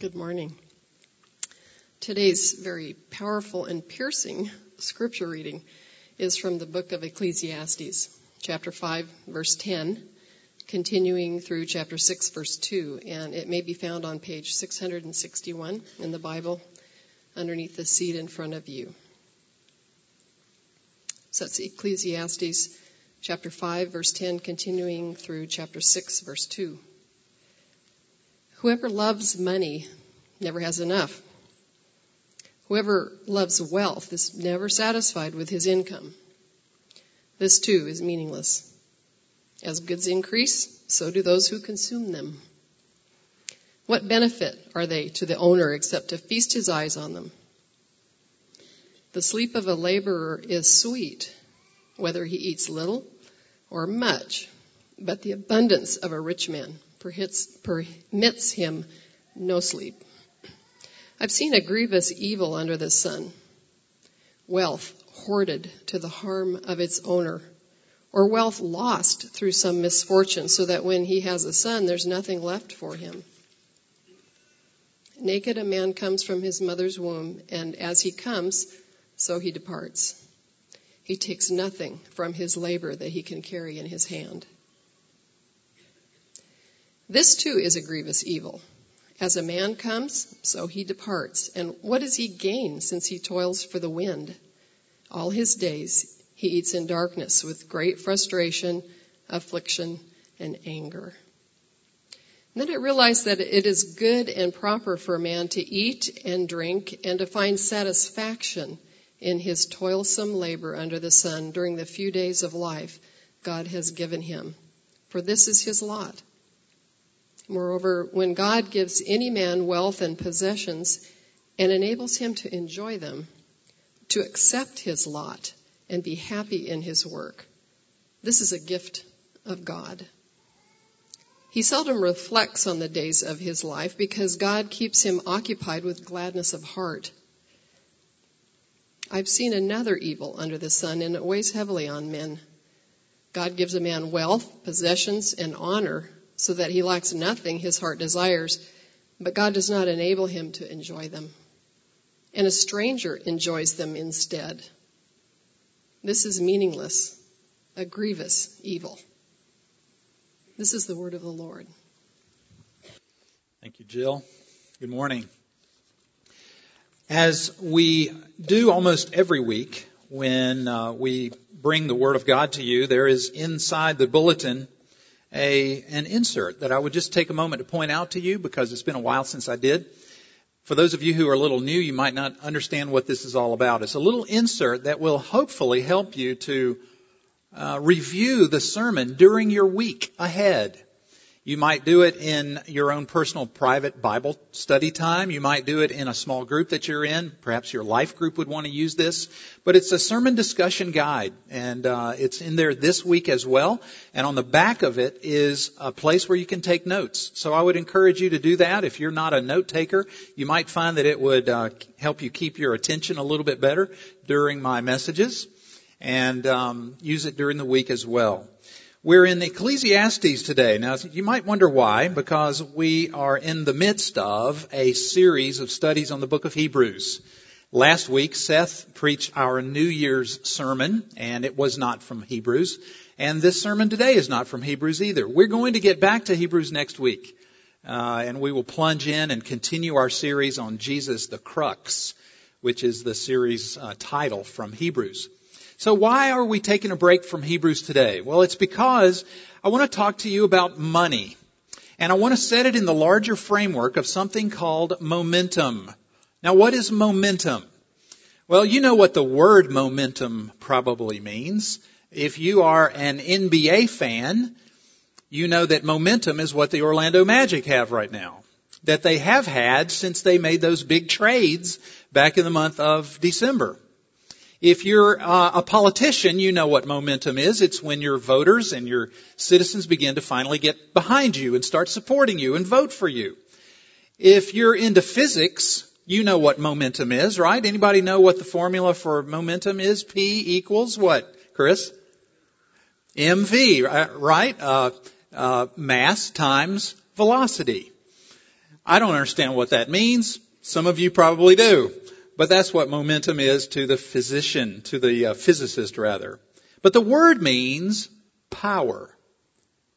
Good morning. Today's very powerful and piercing scripture reading is from the book of Ecclesiastes, chapter 5, verse 10, continuing through chapter 6, verse 2, and it may be found on page 661 in the Bible underneath the seat in front of you. So that's Ecclesiastes chapter 5, verse 10, continuing through chapter 6, verse 2. Whoever loves money never has enough. Whoever loves wealth is never satisfied with his income. This too is meaningless. As goods increase, so do those who consume them. What benefit are they to the owner except to feast his eyes on them? The sleep of a laborer is sweet, whether he eats little or much, but the abundance of a rich man permits him no sleep. I've seen a grievous evil under the sun. Wealth hoarded to the harm of its owner, or wealth lost through some misfortune so that when he has a son, there's nothing left for him. Naked a man comes from his mother's womb, and as he comes, so he departs. He takes nothing from his labor that he can carry in his hand. This too is a grievous evil. As a man comes, so he departs. And what does he gain since he toils for the wind? All his days he eats in darkness with great frustration, affliction, and anger. And then I realized that it is good and proper for a man to eat and drink and to find satisfaction in his toilsome labor under the sun during the few days of life God has given him. For this is his lot. Moreover, when God gives any man wealth and possessions and enables him to enjoy them, to accept his lot and be happy in his work, this is a gift of God. He seldom reflects on the days of his life because God keeps him occupied with gladness of heart. I've seen another evil under the sun and it weighs heavily on men. God gives a man wealth, possessions, and honor so that he lacks nothing his heart desires, but God does not enable him to enjoy them. And a stranger enjoys them instead. This is meaningless, a grievous evil. This is the word of the Lord. Thank you, Jill. Good morning. As we do almost every week when uh, we bring the Word of God to you, there is inside the bulletin a, an insert that I would just take a moment to point out to you because it's been a while since I did. For those of you who are a little new, you might not understand what this is all about. It's a little insert that will hopefully help you to uh, review the sermon during your week ahead. You might do it in your own personal private Bible study time. You might do it in a small group that you're in. Perhaps your life group would want to use this. But it's a sermon discussion guide, and uh, it's in there this week as well. And on the back of it is a place where you can take notes. So I would encourage you to do that. If you're not a note taker, you might find that it would uh, help you keep your attention a little bit better during my messages, and um, use it during the week as well. We're in Ecclesiastes today. Now, you might wonder why, because we are in the midst of a series of studies on the book of Hebrews. Last week, Seth preached our New Year's sermon, and it was not from Hebrews. And this sermon today is not from Hebrews either. We're going to get back to Hebrews next week, uh, and we will plunge in and continue our series on Jesus the Crux, which is the series uh, title from Hebrews. So why are we taking a break from Hebrews today? Well, it's because I want to talk to you about money. And I want to set it in the larger framework of something called momentum. Now what is momentum? Well, you know what the word momentum probably means. If you are an NBA fan, you know that momentum is what the Orlando Magic have right now. That they have had since they made those big trades back in the month of December. If you're uh, a politician, you know what momentum is. It's when your voters and your citizens begin to finally get behind you and start supporting you and vote for you. If you're into physics, you know what momentum is, right? Anybody know what the formula for momentum is? P equals what, Chris? MV, right? Uh, uh, mass times velocity. I don't understand what that means. Some of you probably do. But that's what momentum is to the physician, to the uh, physicist rather. But the word means power.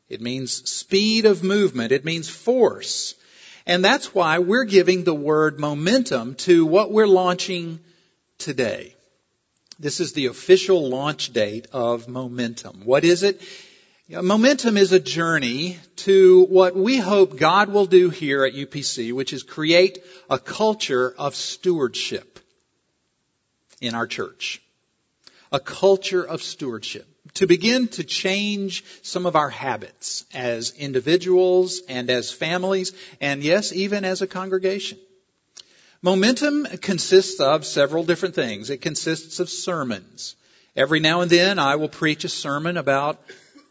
It means speed of movement. It means force. And that's why we're giving the word momentum to what we're launching today. This is the official launch date of momentum. What is it? Momentum is a journey to what we hope God will do here at UPC, which is create a culture of stewardship in our church. A culture of stewardship. To begin to change some of our habits as individuals and as families, and yes, even as a congregation. Momentum consists of several different things. It consists of sermons. Every now and then I will preach a sermon about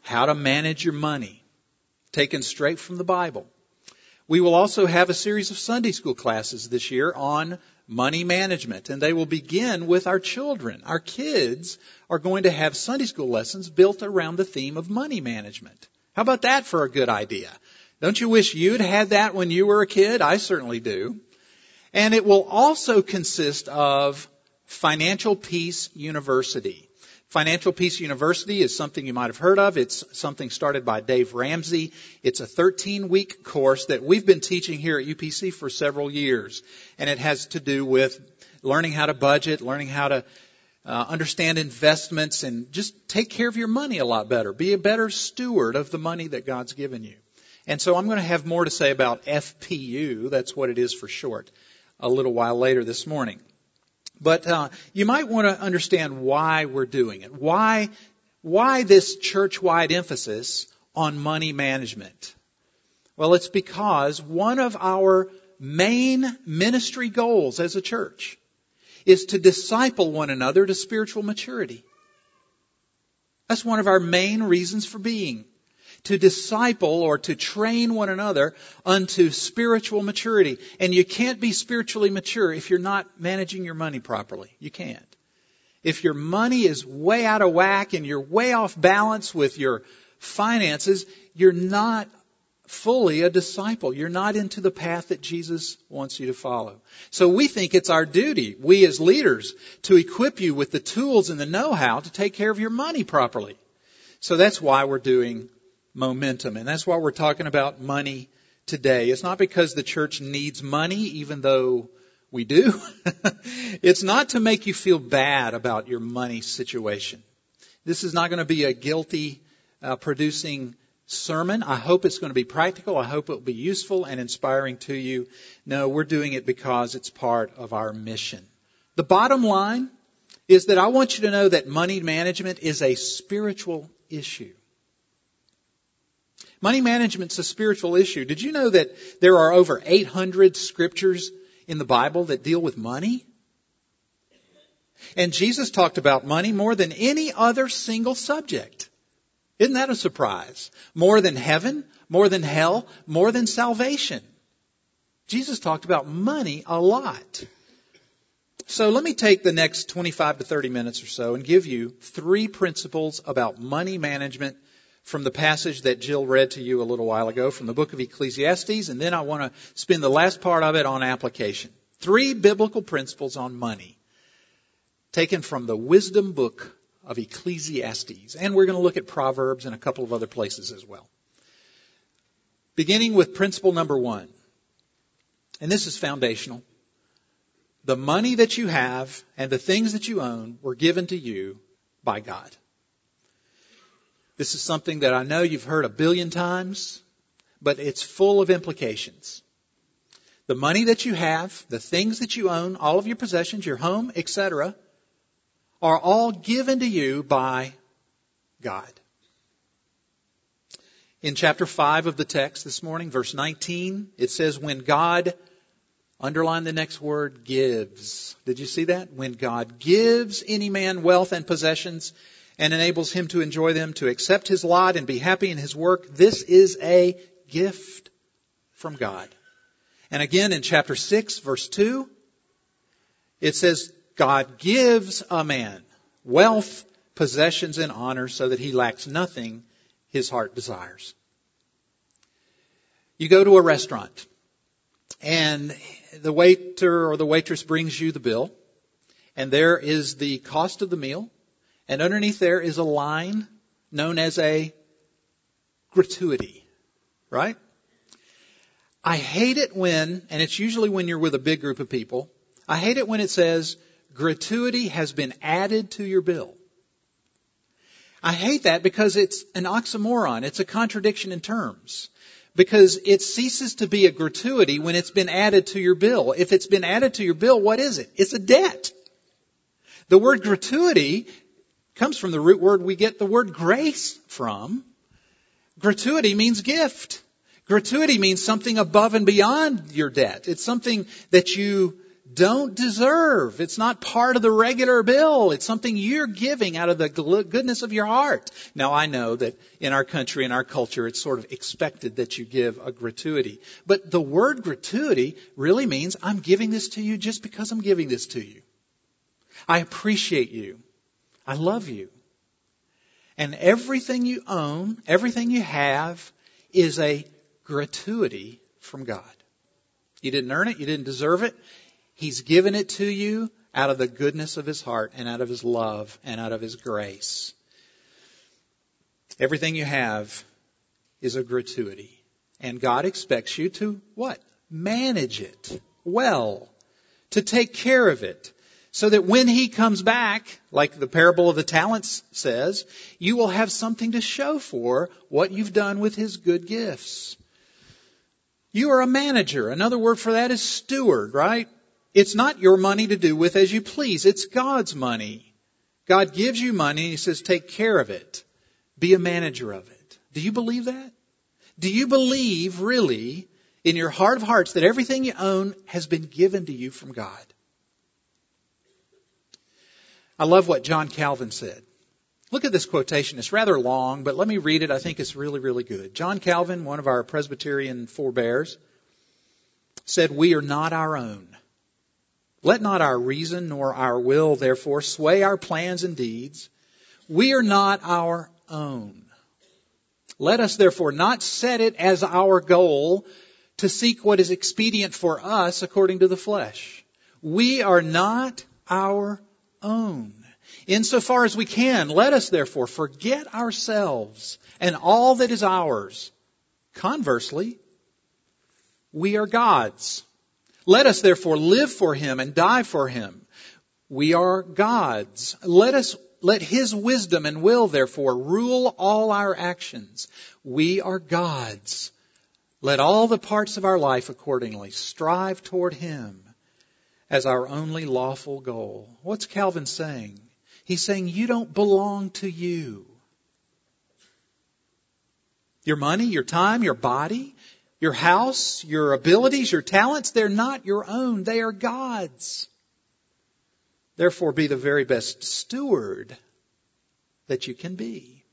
how to manage your money, taken straight from the Bible. We will also have a series of Sunday school classes this year on money management, and they will begin with our children. Our kids are going to have Sunday school lessons built around the theme of money management. How about that for a good idea? Don't you wish you'd had that when you were a kid? I certainly do. And it will also consist of Financial Peace University. Financial Peace University is something you might have heard of. It's something started by Dave Ramsey. It's a 13 week course that we've been teaching here at UPC for several years. And it has to do with learning how to budget, learning how to uh, understand investments and just take care of your money a lot better. Be a better steward of the money that God's given you. And so I'm going to have more to say about FPU. That's what it is for short a little while later this morning. But uh, you might want to understand why we're doing it. Why, why this church-wide emphasis on money management? Well, it's because one of our main ministry goals as a church is to disciple one another to spiritual maturity. That's one of our main reasons for being to disciple or to train one another unto spiritual maturity. And you can't be spiritually mature if you're not managing your money properly. You can't. If your money is way out of whack and you're way off balance with your finances, you're not fully a disciple. You're not into the path that Jesus wants you to follow. So we think it's our duty, we as leaders, to equip you with the tools and the know-how to take care of your money properly. So that's why we're doing momentum. And that's why we're talking about money today. It's not because the church needs money, even though we do. it's not to make you feel bad about your money situation. This is not going to be a guilty uh, producing sermon. I hope it's going to be practical. I hope it will be useful and inspiring to you. No, we're doing it because it's part of our mission. The bottom line is that I want you to know that money management is a spiritual issue. Money management's a spiritual issue. Did you know that there are over 800 scriptures in the Bible that deal with money? And Jesus talked about money more than any other single subject. Isn't that a surprise? More than heaven, more than hell, more than salvation. Jesus talked about money a lot. So let me take the next 25 to 30 minutes or so and give you three principles about money management from the passage that Jill read to you a little while ago from the book of Ecclesiastes, and then I want to spend the last part of it on application. Three biblical principles on money taken from the wisdom book of Ecclesiastes. And we're going to look at Proverbs and a couple of other places as well. Beginning with principle number one. And this is foundational. The money that you have and the things that you own were given to you by God. This is something that I know you've heard a billion times, but it's full of implications. The money that you have, the things that you own, all of your possessions, your home, etc., are all given to you by God. In chapter 5 of the text this morning, verse 19, it says, When God, underline the next word, gives. Did you see that? When God gives any man wealth and possessions, and enables him to enjoy them, to accept his lot and be happy in his work. This is a gift from God. And again in chapter 6 verse 2, it says, God gives a man wealth, possessions, and honor so that he lacks nothing his heart desires. You go to a restaurant and the waiter or the waitress brings you the bill, and there is the cost of the meal, and underneath there is a line known as a gratuity, right? I hate it when, and it's usually when you're with a big group of people, I hate it when it says gratuity has been added to your bill. I hate that because it's an oxymoron. It's a contradiction in terms. Because it ceases to be a gratuity when it's been added to your bill. If it's been added to your bill, what is it? It's a debt. The word gratuity comes from the root word we get the word grace from. Gratuity means gift. Gratuity means something above and beyond your debt. It's something that you don't deserve. It's not part of the regular bill. It's something you're giving out of the goodness of your heart. Now I know that in our country, in our culture, it's sort of expected that you give a gratuity. But the word gratuity really means I'm giving this to you just because I'm giving this to you. I appreciate you. I love you. And everything you own, everything you have is a gratuity from God. You didn't earn it. You didn't deserve it. He's given it to you out of the goodness of his heart and out of his love and out of his grace. Everything you have is a gratuity. And God expects you to what? Manage it well. To take care of it. So that when he comes back, like the parable of the talents says, you will have something to show for what you've done with his good gifts. You are a manager. Another word for that is steward, right? It's not your money to do with as you please. It's God's money. God gives you money and He says, take care of it. Be a manager of it. Do you believe that? Do you believe really in your heart of hearts that everything you own has been given to you from God? I love what John Calvin said. Look at this quotation. It's rather long, but let me read it. I think it's really, really good. John Calvin, one of our Presbyterian forebears, said, We are not our own. Let not our reason nor our will, therefore, sway our plans and deeds. We are not our own. Let us, therefore, not set it as our goal to seek what is expedient for us according to the flesh. We are not our own. Insofar as we can, let us therefore forget ourselves and all that is ours. Conversely, we are God's. Let us therefore live for him and die for him. We are God's. Let us let his wisdom and will therefore rule all our actions. We are God's. Let all the parts of our life accordingly strive toward him as our only lawful goal. What's Calvin saying? He's saying you don't belong to you. Your money, your time, your body, your house, your abilities, your talents, they're not your own. They are God's. Therefore, be the very best steward that you can be.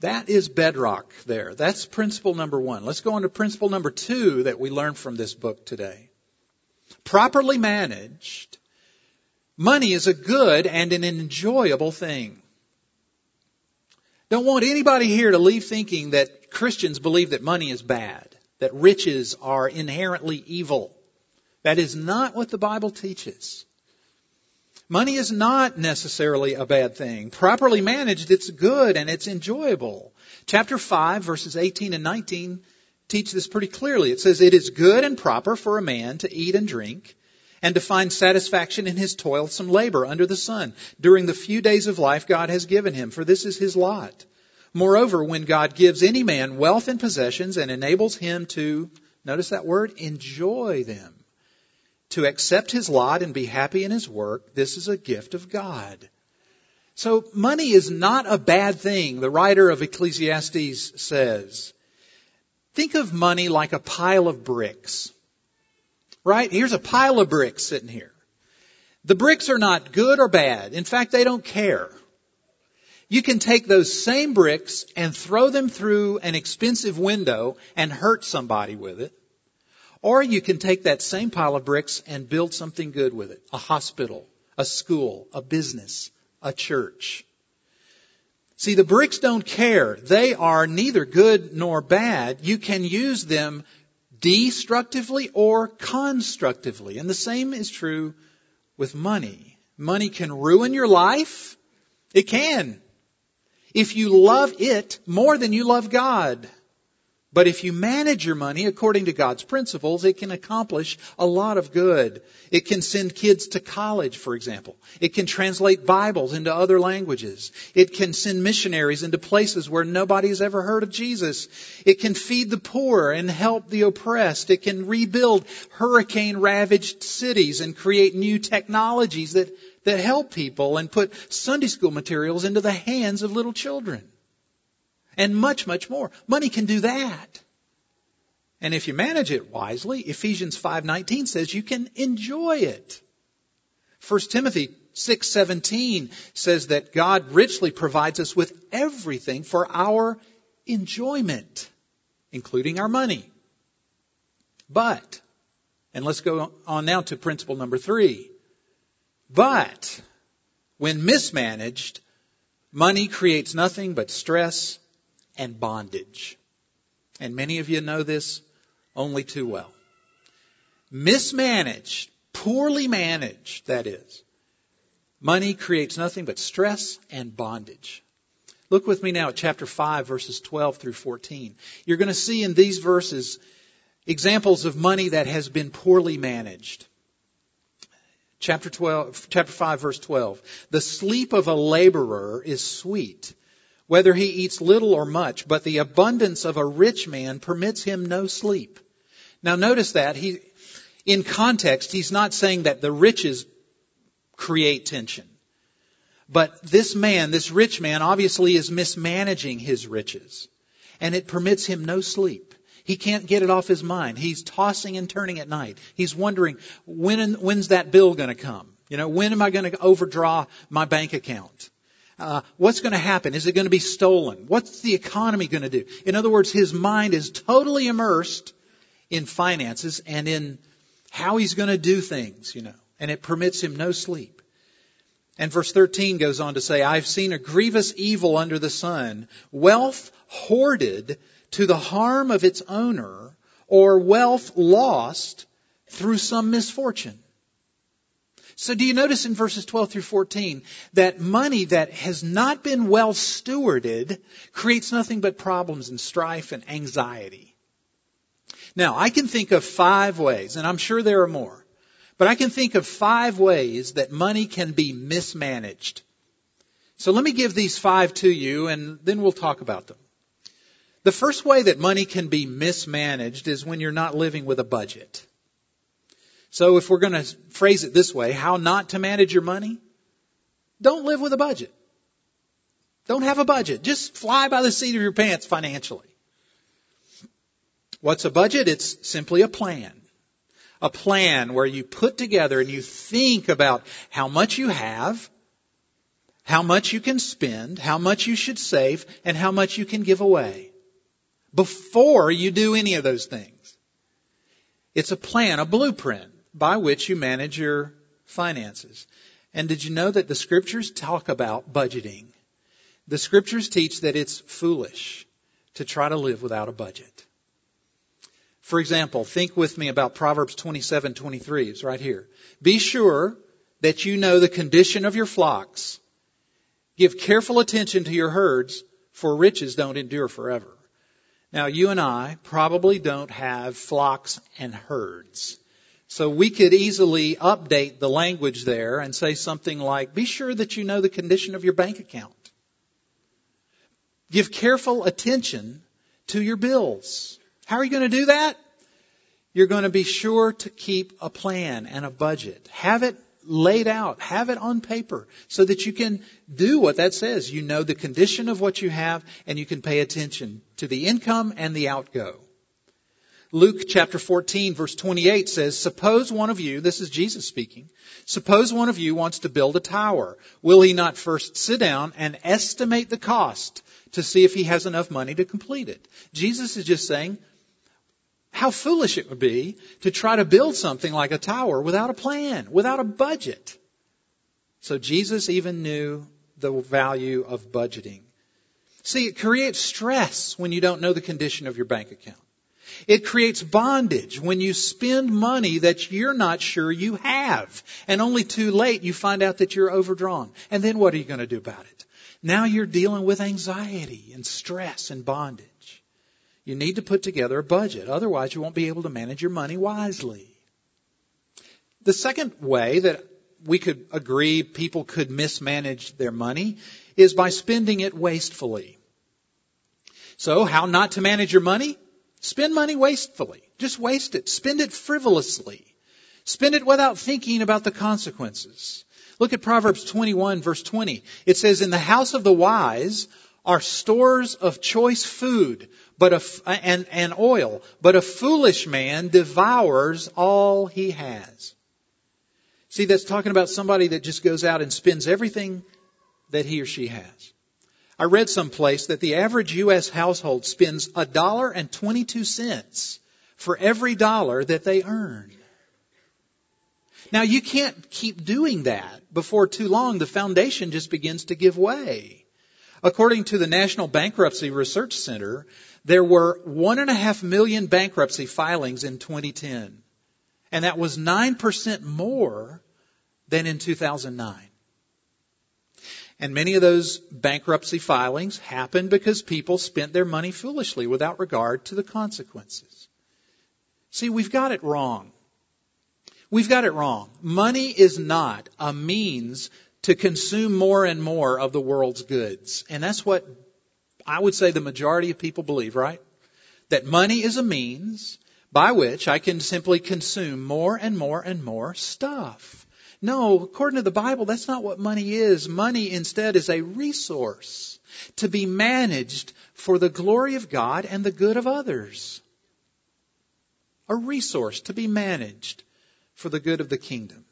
That is bedrock there. That's principle number one. Let's go on to principle number two that we learned from this book today. Properly managed, money is a good and an enjoyable thing. Don't want anybody here to leave thinking that Christians believe that money is bad, that riches are inherently evil. That is not what the Bible teaches. Money is not necessarily a bad thing. Properly managed, it's good and it's enjoyable. Chapter 5 verses 18 and 19 teach this pretty clearly. It says, it is good and proper for a man to eat and drink and to find satisfaction in his toilsome labor under the sun during the few days of life God has given him, for this is his lot. Moreover, when God gives any man wealth and possessions and enables him to, notice that word, enjoy them, to accept his lot and be happy in his work, this is a gift of God. So money is not a bad thing, the writer of Ecclesiastes says. Think of money like a pile of bricks. Right? Here's a pile of bricks sitting here. The bricks are not good or bad. In fact, they don't care. You can take those same bricks and throw them through an expensive window and hurt somebody with it. Or you can take that same pile of bricks and build something good with it. A hospital, a school, a business, a church. See, the bricks don't care. They are neither good nor bad. You can use them destructively or constructively. And the same is true with money. Money can ruin your life. It can. If you love it more than you love God. But if you manage your money according to God's principles, it can accomplish a lot of good. It can send kids to college, for example. It can translate Bibles into other languages. It can send missionaries into places where nobody has ever heard of Jesus. It can feed the poor and help the oppressed. It can rebuild hurricane ravaged cities and create new technologies that, that help people and put Sunday school materials into the hands of little children and much, much more. Money can do that. And if you manage it wisely, Ephesians 5:19 says you can enjoy it. 1 Timothy 6:17 says that God richly provides us with everything for our enjoyment, including our money. But, and let's go on now to principle number 3. But when mismanaged, money creates nothing but stress and bondage. And many of you know this only too well. Mismanaged, poorly managed, that is. Money creates nothing but stress and bondage. Look with me now at chapter 5 verses 12 through 14. You're going to see in these verses examples of money that has been poorly managed. Chapter 12, chapter 5 verse 12. The sleep of a laborer is sweet whether he eats little or much, but the abundance of a rich man permits him no sleep. Now notice that he, in context, he's not saying that the riches create tension. But this man, this rich man, obviously is mismanaging his riches. And it permits him no sleep. He can't get it off his mind. He's tossing and turning at night. He's wondering, when, when's that bill to come? You know, when am I to overdraw my bank account? Uh, what's going to happen? Is it going to be stolen? What's the economy going to do? In other words, his mind is totally immersed in finances and in how he's going to do things, you know, and it permits him no sleep. And verse 13 goes on to say, I've seen a grievous evil under the sun, wealth hoarded to the harm of its owner, or wealth lost through some misfortune. So do you notice in verses 12 through 14 that money that has not been well stewarded creates nothing but problems and strife and anxiety? Now, I can think of five ways, and I'm sure there are more, but I can think of five ways that money can be mismanaged. So let me give these five to you and then we'll talk about them. The first way that money can be mismanaged is when you're not living with a budget. So if we're going to phrase it this way, how not to manage your money? Don't live with a budget. Don't have a budget. Just fly by the seat of your pants financially. What's a budget? It's simply a plan. A plan where you put together and you think about how much you have, how much you can spend, how much you should save, and how much you can give away. Before you do any of those things. It's a plan, a blueprint by which you manage your finances. And did you know that the scriptures talk about budgeting? The scriptures teach that it's foolish to try to live without a budget. For example, think with me about Proverbs 27:23. It's right here. Be sure that you know the condition of your flocks. Give careful attention to your herds, for riches don't endure forever. Now, you and I probably don't have flocks and herds. So we could easily update the language there and say something like, be sure that you know the condition of your bank account. Give careful attention to your bills. How are you going to do that? You're going to be sure to keep a plan and a budget. Have it laid out. Have it on paper so that you can do what that says. You know the condition of what you have and you can pay attention to the income and the outgo. Luke chapter 14 verse 28 says, suppose one of you, this is Jesus speaking, suppose one of you wants to build a tower. Will he not first sit down and estimate the cost to see if he has enough money to complete it? Jesus is just saying, how foolish it would be to try to build something like a tower without a plan, without a budget. So Jesus even knew the value of budgeting. See, it creates stress when you don't know the condition of your bank account. It creates bondage when you spend money that you're not sure you have. And only too late you find out that you're overdrawn. And then what are you going to do about it? Now you're dealing with anxiety and stress and bondage. You need to put together a budget. Otherwise you won't be able to manage your money wisely. The second way that we could agree people could mismanage their money is by spending it wastefully. So how not to manage your money? Spend money wastefully. Just waste it. Spend it frivolously. Spend it without thinking about the consequences. Look at Proverbs 21 verse 20. It says, in the house of the wise are stores of choice food, but a, uh, and, and oil, but a foolish man devours all he has. See, that's talking about somebody that just goes out and spends everything that he or she has. I read someplace that the average U.S. household spends a dollar and 22 cents for every dollar that they earn. Now you can't keep doing that. Before too long, the foundation just begins to give way. According to the National Bankruptcy Research Center, there were one and a half million bankruptcy filings in 2010. And that was 9% more than in 2009. And many of those bankruptcy filings happened because people spent their money foolishly without regard to the consequences. See, we've got it wrong. We've got it wrong. Money is not a means to consume more and more of the world's goods. And that's what I would say the majority of people believe, right? That money is a means by which I can simply consume more and more and more stuff. No, according to the Bible, that's not what money is. Money instead is a resource to be managed for the glory of God and the good of others. A resource to be managed for the good of the kingdom.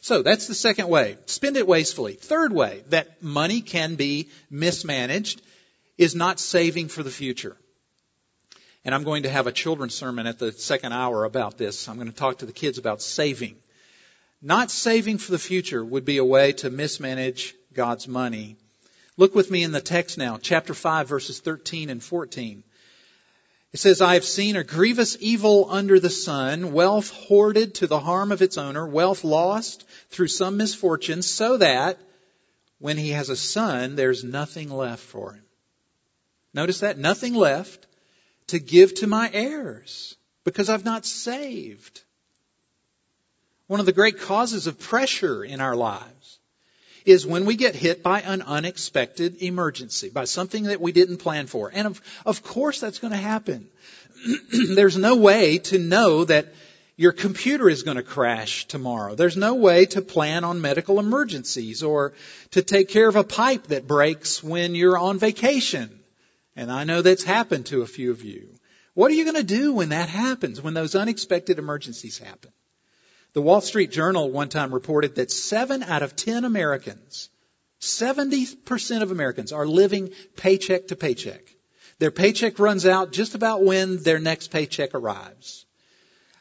So that's the second way. Spend it wastefully. Third way that money can be mismanaged is not saving for the future. And I'm going to have a children's sermon at the second hour about this. I'm going to talk to the kids about saving. Not saving for the future would be a way to mismanage God's money. Look with me in the text now, chapter 5, verses 13 and 14. It says, I have seen a grievous evil under the sun, wealth hoarded to the harm of its owner, wealth lost through some misfortune, so that when he has a son, there's nothing left for him. Notice that? Nothing left to give to my heirs because I've not saved. One of the great causes of pressure in our lives is when we get hit by an unexpected emergency, by something that we didn't plan for. And of, of course that's going to happen. There's no way to know that your computer is going to crash tomorrow. There's no way to plan on medical emergencies or to take care of a pipe that breaks when you're on vacation. And I know that's happened to a few of you. What are you going to do when that happens, when those unexpected emergencies happen? The Wall Street Journal one time reported that seven out of ten Americans, 70% of Americans are living paycheck to paycheck. Their paycheck runs out just about when their next paycheck arrives.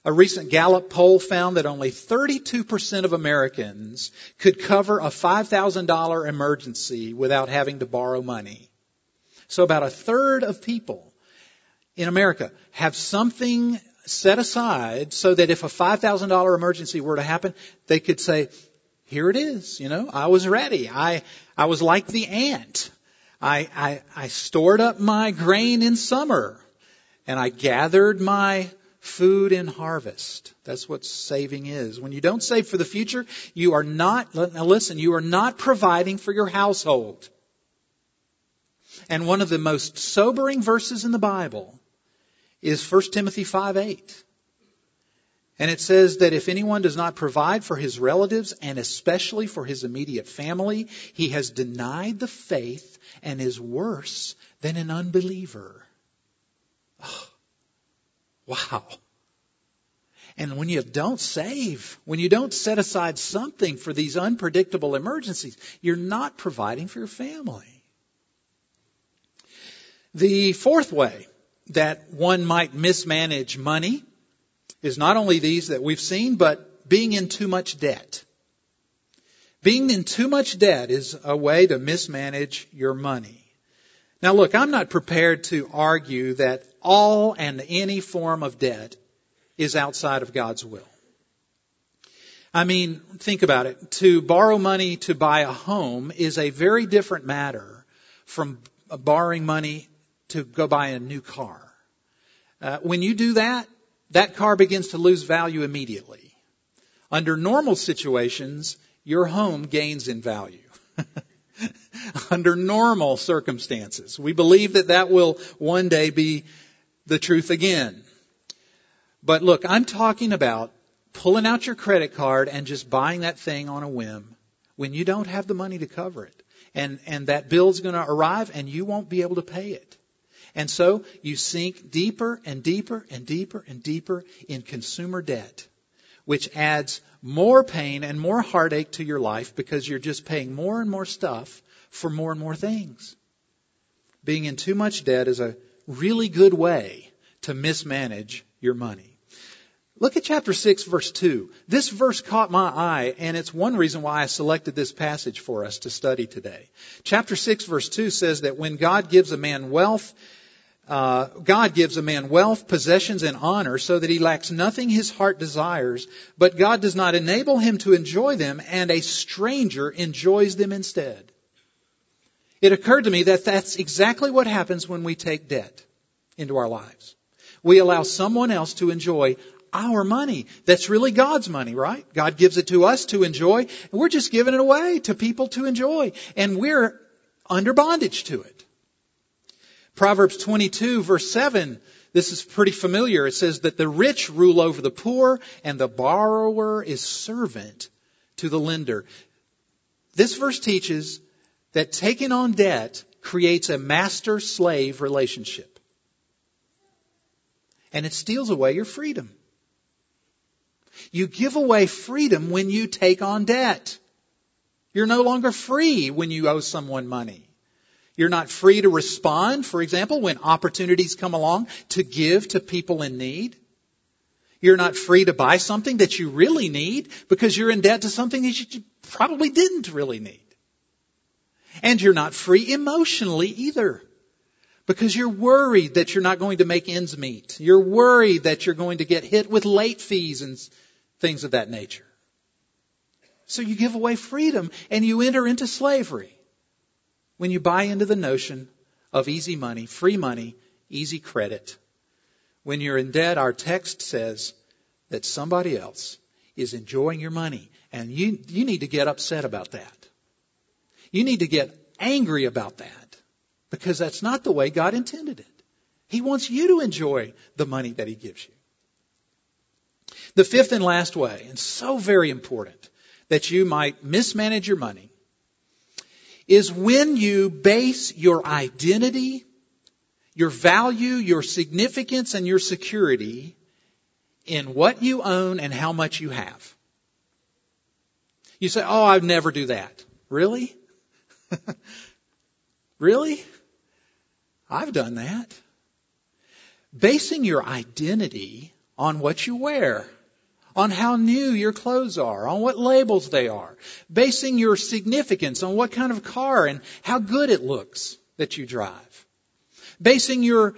A recent Gallup poll found that only 32% of Americans could cover a $5,000 emergency without having to borrow money. So about a third of people in America have something set aside so that if a $5,000 emergency were to happen, they could say, here it is, you know, I was ready. I, I was like the ant. I, I, I stored up my grain in summer and I gathered my food in harvest. That's what saving is. When you don't save for the future, you are not, now listen, you are not providing for your household. And one of the most sobering verses in the Bible is 1 Timothy 5 8. And it says that if anyone does not provide for his relatives and especially for his immediate family, he has denied the faith and is worse than an unbeliever. Oh, wow. And when you don't save, when you don't set aside something for these unpredictable emergencies, you're not providing for your family. The fourth way that one might mismanage money is not only these that we've seen, but being in too much debt. Being in too much debt is a way to mismanage your money. Now look, I'm not prepared to argue that all and any form of debt is outside of God's will. I mean, think about it. To borrow money to buy a home is a very different matter from borrowing money to go buy a new car. Uh, when you do that, that car begins to lose value immediately. Under normal situations, your home gains in value. Under normal circumstances. We believe that that will one day be the truth again. But look, I'm talking about pulling out your credit card and just buying that thing on a whim when you don't have the money to cover it. And, and that bill's to arrive and you won't be able to pay it. And so you sink deeper and deeper and deeper and deeper in consumer debt, which adds more pain and more heartache to your life because you're just paying more and more stuff for more and more things. Being in too much debt is a really good way to mismanage your money. Look at chapter 6 verse 2. This verse caught my eye and it's one reason why I selected this passage for us to study today. Chapter 6 verse 2 says that when God gives a man wealth, uh, God gives a man wealth, possessions, and honor so that he lacks nothing his heart desires, but God does not enable him to enjoy them and a stranger enjoys them instead. It occurred to me that that's exactly what happens when we take debt into our lives. We allow someone else to enjoy our money. That's really God's money, right? God gives it to us to enjoy, and we're just giving it away to people to enjoy, and we're under bondage to it. Proverbs 22 verse 7, this is pretty familiar. It says that the rich rule over the poor, and the borrower is servant to the lender. This verse teaches that taking on debt creates a master-slave relationship. And it steals away your freedom. You give away freedom when you take on debt. You're no longer free when you owe someone money. You're not free to respond, for example, when opportunities come along to give to people in need. You're not free to buy something that you really need because you're in debt to something that you probably didn't really need. And you're not free emotionally either because you're worried that you're not going to make ends meet. You're worried that you're going to get hit with late fees and things of that nature. So you give away freedom and you enter into slavery when you buy into the notion of easy money, free money, easy credit. When you're in debt, our text says that somebody else is enjoying your money and you, you need to get upset about that. You need to get angry about that because that's not the way God intended it. He wants you to enjoy the money that He gives you. The fifth and last way, and so very important that you might mismanage your money, is when you base your identity, your value, your significance, and your security in what you own and how much you have. You say, oh, I'd never do that. Really? really? I've done that. Basing your identity on what you wear, on how new your clothes are, on what labels they are, basing your significance on what kind of car and how good it looks that you drive, basing your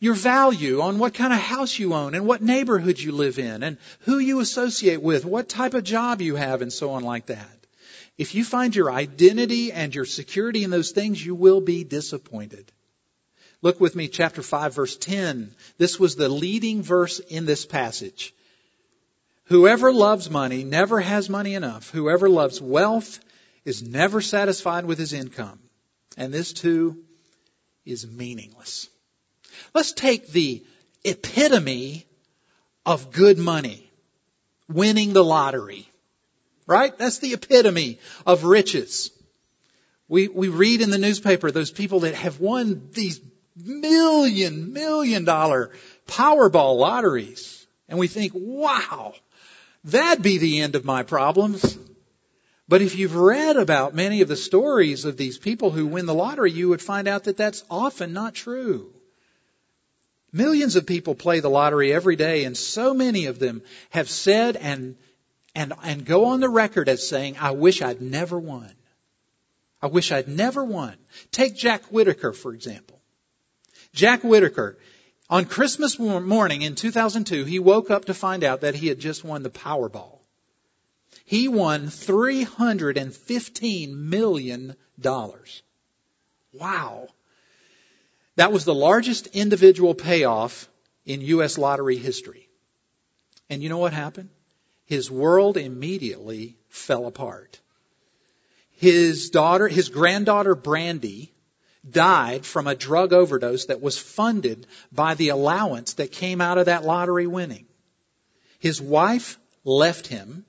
your value on what kind of house you own and what neighborhood you live in and who you associate with, what type of job you have and so on like that. If you find your identity and your security in those things, you will be disappointed. Look with me, chapter 5, verse 10. This was the leading verse in this passage. Whoever loves money never has money enough. Whoever loves wealth is never satisfied with his income. And this too is meaningless. Let's take the epitome of good money. Winning the lottery. Right? That's the epitome of riches. We, we read in the newspaper those people that have won these million, million dollar Powerball lotteries. And we think, wow, that'd be the end of my problems. But if you've read about many of the stories of these people who win the lottery, you would find out that that's often not true. Millions of people play the lottery every day, and so many of them have said and, and, and go on the record as saying, I wish I'd never won. I wish I'd never won. Take Jack Whittaker, for example. Jack Whittaker, On Christmas morning in 2002, he woke up to find out that he had just won the Powerball. He won $315 million. Wow. That was the largest individual payoff in U.S. lottery history. And you know what happened? His world immediately fell apart. His daughter, his granddaughter Brandi, died from a drug overdose that was funded by the allowance that came out of that lottery winning. His wife left him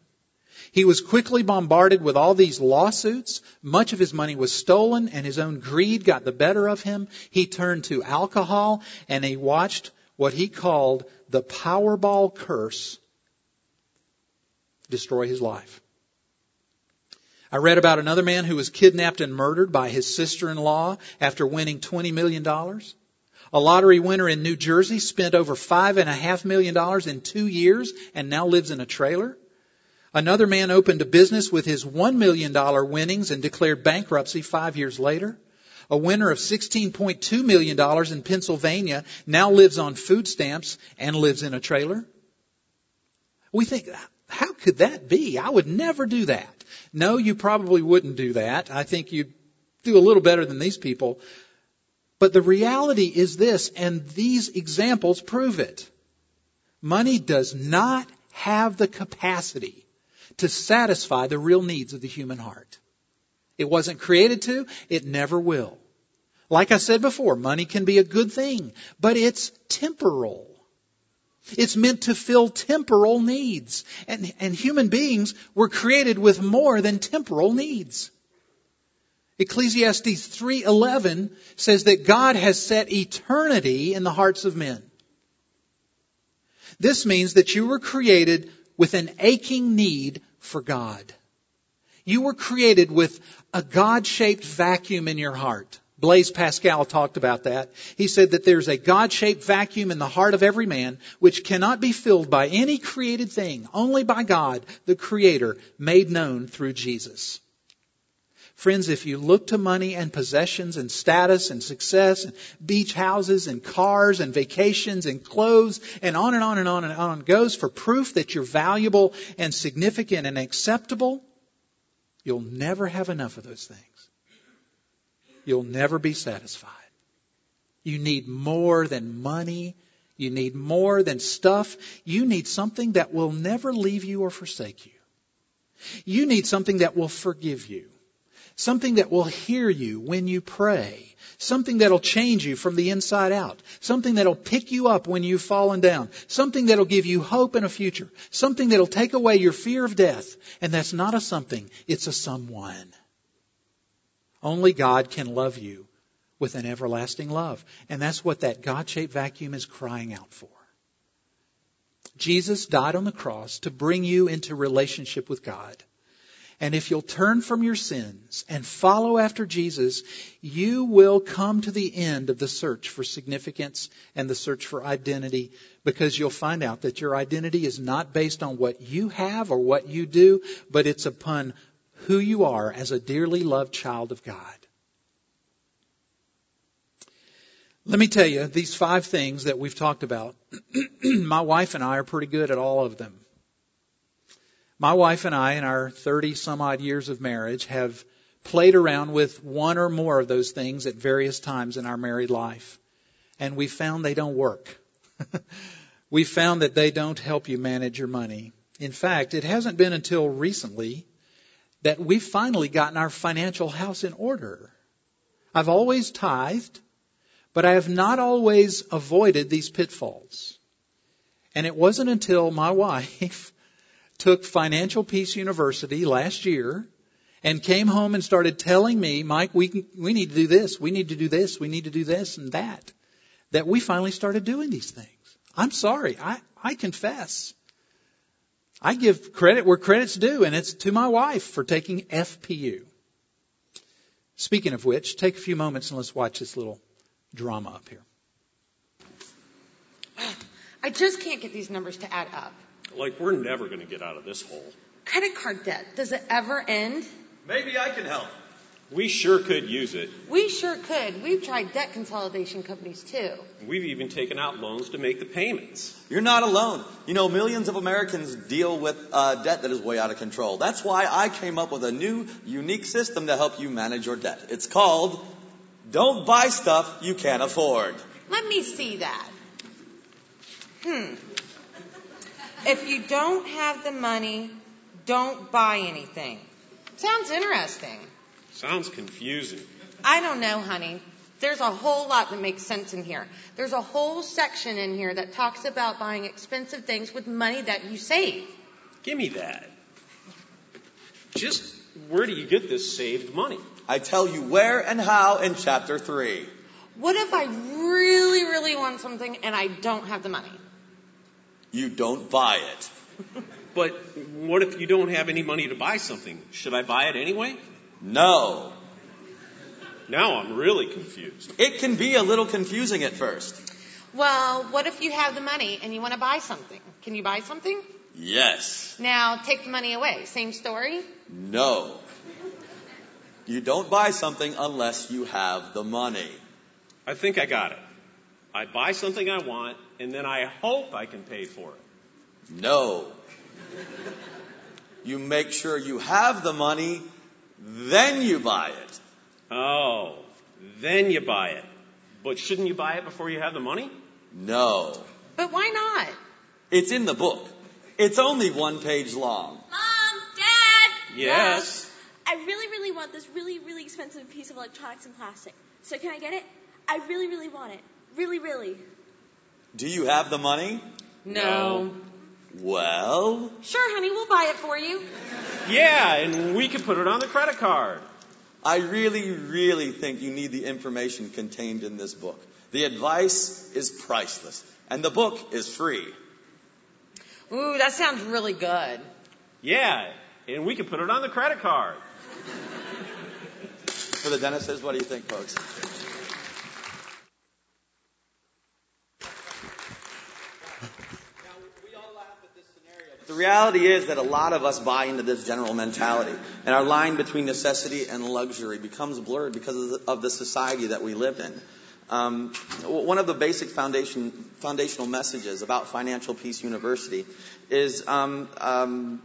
he was quickly bombarded with all these lawsuits. Much of his money was stolen and his own greed got the better of him. He turned to alcohol and he watched what he called the Powerball curse destroy his life. I read about another man who was kidnapped and murdered by his sister-in-law after winning $20 million. A lottery winner in New Jersey spent over five and a half million dollars in two years and now lives in a trailer. Another man opened a business with his $1 million winnings and declared bankruptcy five years later. A winner of $16.2 million in Pennsylvania now lives on food stamps and lives in a trailer. We think, how could that be? I would never do that. No, you probably wouldn't do that. I think you'd do a little better than these people. But the reality is this, and these examples prove it. Money does not have the capacity to satisfy the real needs of the human heart. It wasn't created to, it never will. Like I said before, money can be a good thing, but it's temporal. It's meant to fill temporal needs. And, and human beings were created with more than temporal needs. Ecclesiastes 3:11 says that God has set eternity in the hearts of men. This means that you were created with an aching need for God. You were created with a God-shaped vacuum in your heart. Blaise Pascal talked about that. He said that there's a God-shaped vacuum in the heart of every man which cannot be filled by any created thing, only by God, the Creator, made known through Jesus. Friends, if you look to money and possessions and status and success and beach houses and cars and vacations and clothes and on and on and on and on goes for proof that you're valuable and significant and acceptable, you'll never have enough of those things. You'll never be satisfied. You need more than money. You need more than stuff. You need something that will never leave you or forsake you. You need something that will forgive you. Something that will hear you when you pray. Something that'll change you from the inside out. Something that'll pick you up when you've fallen down. Something that'll give you hope and a future. Something that'll take away your fear of death. And that's not a something, it's a someone. Only God can love you with an everlasting love. And that's what that God-shaped vacuum is crying out for. Jesus died on the cross to bring you into relationship with God. And if you'll turn from your sins and follow after Jesus, you will come to the end of the search for significance and the search for identity because you'll find out that your identity is not based on what you have or what you do, but it's upon who you are as a dearly loved child of God. Let me tell you, these five things that we've talked about, my wife and I are pretty good at all of them. My wife and I, in our 30 some odd years of marriage, have played around with one or more of those things at various times in our married life. And we found they don't work. we found that they don't help you manage your money. In fact, it hasn't been until recently that we've finally gotten our financial house in order. I've always tithed, but I have not always avoided these pitfalls. And it wasn't until my wife took Financial Peace University last year and came home and started telling me, Mike, we, can, we need to do this, we need to do this, we need to do this and that, that we finally started doing these things. I'm sorry, I, I confess. I give credit where credit's due, and it's to my wife for taking FPU. Speaking of which, take a few moments and let's watch this little drama up here. I just can't get these numbers to add up. Like, we're never going to get out of this hole. Credit card debt, does it ever end? Maybe I can help. We sure could use it. We sure could. We've tried debt consolidation companies too. We've even taken out loans to make the payments. You're not alone. You know, millions of Americans deal with uh, debt that is way out of control. That's why I came up with a new, unique system to help you manage your debt. It's called Don't Buy Stuff You Can't Afford. Let me see that. Hmm. If you don't have the money, don't buy anything. Sounds interesting. Sounds confusing. I don't know, honey. There's a whole lot that makes sense in here. There's a whole section in here that talks about buying expensive things with money that you save. Give me that. Just where do you get this saved money? I tell you where and how in chapter 3. What if I really, really want something and I don't have the money? You don't buy it. But what if you don't have any money to buy something? Should I buy it anyway? No. Now I'm really confused. It can be a little confusing at first. Well, what if you have the money and you want to buy something? Can you buy something? Yes. Now take the money away. Same story? No. You don't buy something unless you have the money. I think I got it. I buy something I want, and then I hope I can pay for it. No. You make sure you have the money, then you buy it. Oh, then you buy it. But shouldn't you buy it before you have the money? No. But why not? It's in the book. It's only one page long. Mom, Dad, Yes. I really, really want this really, really expensive piece of electronics and plastic. So can I get it? I really, really want it. Really, really. Do you have the money? No. Well, Sure, honey, we'll buy it for you. Yeah, and we could put it on the credit card. I really, really think you need the information contained in this book. The advice is priceless, and the book is free. Ooh, that sounds really good. Yeah, and we could put it on the credit card. For the dentists, what do you think, folks? Reality is that a lot of us buy into this general mentality, and our line between necessity and luxury becomes blurred because of the, of the society that we live in. Um, one of the basic foundation, foundational messages about Financial Peace University is um, um,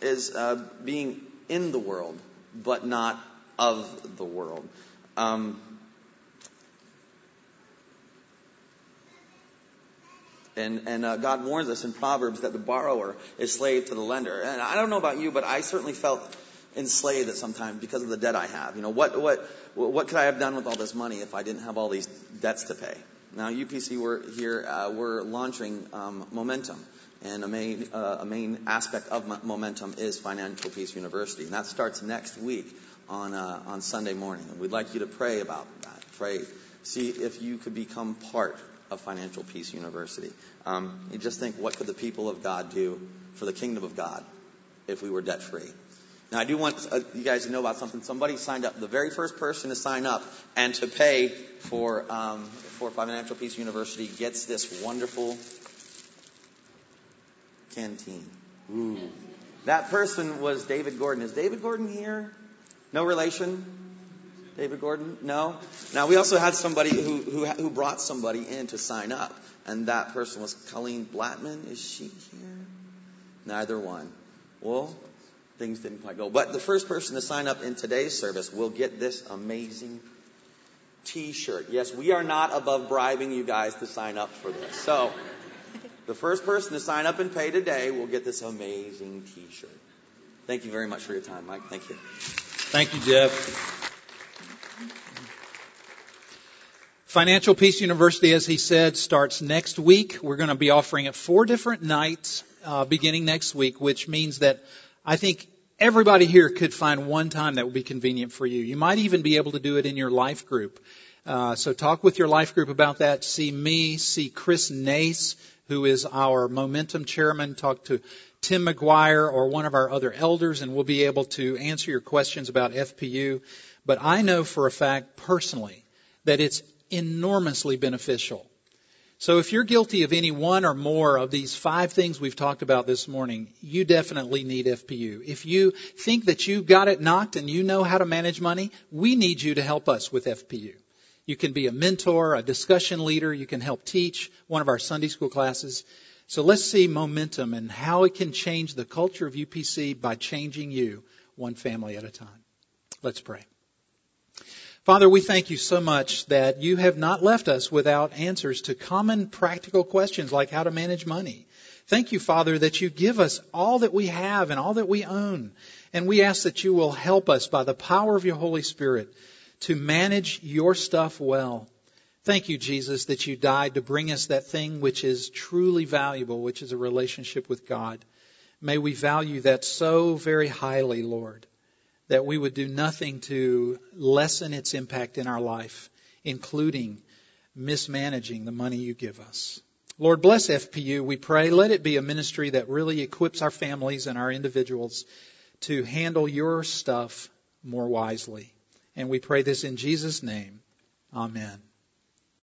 is uh, being in the world, but not of the world. Um, and and uh, God warns us in Proverbs that the borrower is slave to the lender. And I don't know about you, but I certainly felt enslaved at some time because of the debt I have. You know, what what what could I have done with all this money if I didn't have all these debts to pay? Now, UPC, we're here, uh, we're launching um, Momentum. And a main, uh, a main aspect of Momentum is Financial Peace University. And that starts next week on, uh, on Sunday morning. And we'd like you to pray about that. Pray. See if you could become part of Financial Peace University. Um, you just think, what could the people of God do for the kingdom of God if we were debt free? Now, I do want uh, you guys to know about something. Somebody signed up. The very first person to sign up and to pay for um, for Financial Peace University gets this wonderful canteen. Ooh. That person was David Gordon. Is David Gordon here? No relation? David Gordon? No? Now, we also had somebody who, who, who brought somebody in to sign up, and that person was Colleen Blattman. Is she here? Neither one. Well, things didn't quite go. But the first person to sign up in today's service will get this amazing t-shirt. Yes, we are not above bribing you guys to sign up for this. So, the first person to sign up and pay today will get this amazing t-shirt. Thank you very much for your time, Mike. Thank you. Thank you, Jeff. Financial Peace University, as he said, starts next week. We're going to be offering it four different nights uh, beginning next week, which means that I think everybody here could find one time that would be convenient for you. You might even be able to do it in your life group. Uh, so talk with your life group about that. See me, see Chris Nace, who is our momentum chairman. Talk to Tim McGuire or one of our other elders, and we'll be able to answer your questions about FPU. But I know for a fact personally that it's enormously beneficial. So if you're guilty of any one or more of these five things we've talked about this morning, you definitely need FPU. If you think that you've got it knocked and you know how to manage money, we need you to help us with FPU. You can be a mentor, a discussion leader, you can help teach one of our Sunday school classes. So let's see momentum and how it can change the culture of UPC by changing you one family at a time. Let's pray. Father, we thank you so much that you have not left us without answers to common practical questions like how to manage money. Thank you, Father, that you give us all that we have and all that we own. And we ask that you will help us by the power of your Holy Spirit to manage your stuff well. Thank you, Jesus, that you died to bring us that thing which is truly valuable, which is a relationship with God. May we value that so very highly, Lord that we would do nothing to lessen its impact in our life, including mismanaging the money you give us. Lord, bless FPU, we pray. Let it be a ministry that really equips our families and our individuals to handle your stuff more wisely. And we pray this in Jesus' name. Amen.